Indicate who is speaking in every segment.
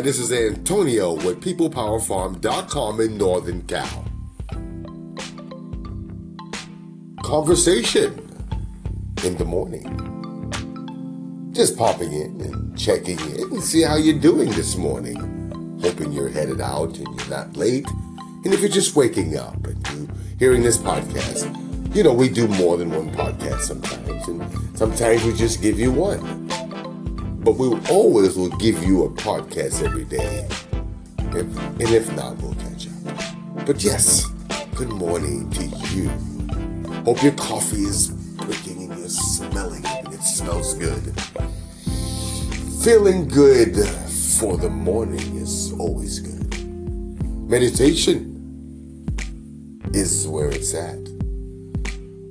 Speaker 1: this is Antonio with PeoplePowerFarm.com in Northern Cal. Conversation in the morning. Just popping in and checking in and see how you're doing this morning. Hoping you're headed out and you're not late. And if you're just waking up and you're hearing this podcast, you know, we do more than one podcast sometimes, and sometimes we just give you one. But we always will give you a podcast every day. If, and if not, we'll catch up. But yes, good morning to you. Hope your coffee is breaking and you're smelling it and it smells good. Feeling good for the morning is always good. Meditation is where it's at.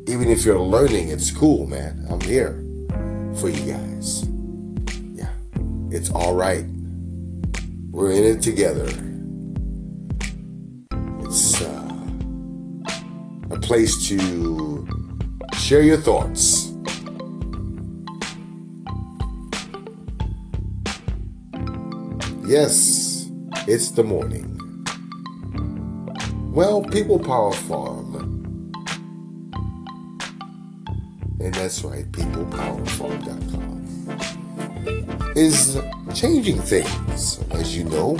Speaker 1: Even if you're learning at school, man, I'm here for you guys. It's all right. We're in it together. It's uh, a place to share your thoughts. Yes, it's the morning. Well, People Power Farm. And that's right, peoplepowerfarm.com is changing things. As you know,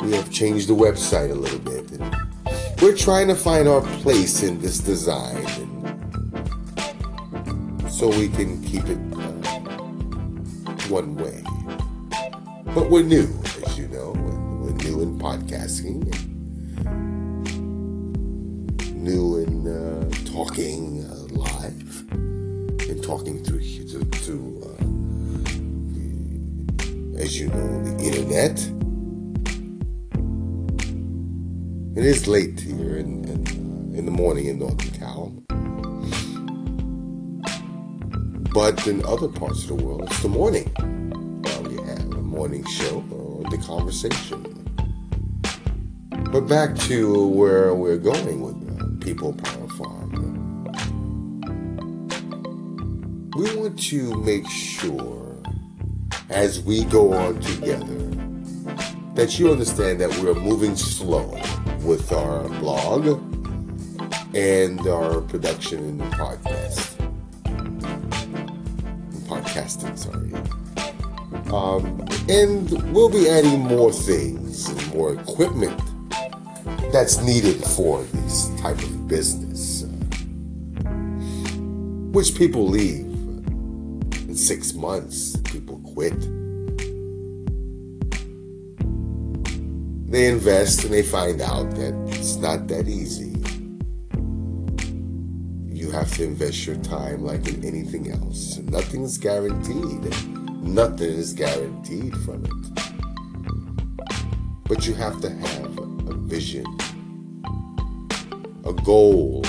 Speaker 1: we have changed the website a little bit. And we're trying to find our place in this design so we can keep it uh, one way. But we're new, as you know. We're new in podcasting new in uh, talking uh, live and talking through to, to uh, as you know the internet. It is late here in in, uh, in the morning in Northern Cal, but in other parts of the world it's the morning. Well, we have a morning show or the conversation. But back to where we're going with People Power Farm. We want to make sure as we go on together that you understand that we're moving slow with our blog and our production the podcast. Podcasting, sorry. Um, and we'll be adding more things and more equipment that's needed for this type of business, which people leave six months. People quit. They invest and they find out that it's not that easy. You have to invest your time like in anything else. Nothing is guaranteed. Nothing is guaranteed from it. But you have to have a vision, a goal.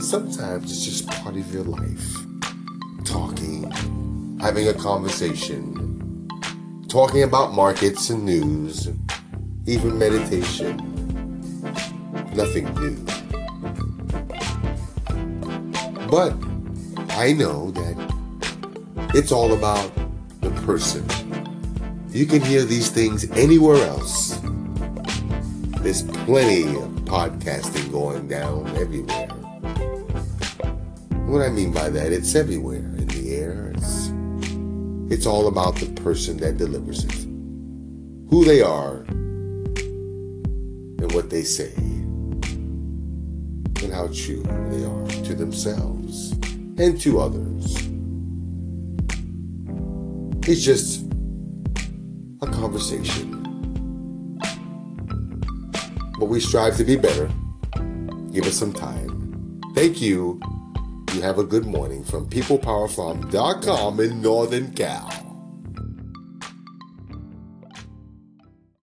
Speaker 1: Sometimes it's just part of your life. Having a conversation, talking about markets and news, even meditation. Nothing new. But I know that it's all about the person. You can hear these things anywhere else. There's plenty of podcasting going down everywhere. What I mean by that, it's everywhere in the air. It's, it's all about the person that delivers it, who they are, and what they say, and how true they are to themselves and to others. It's just a conversation. But we strive to be better. Give us some time. Thank you. You have a good morning from peoplepowerfarm.com in Northern Cal.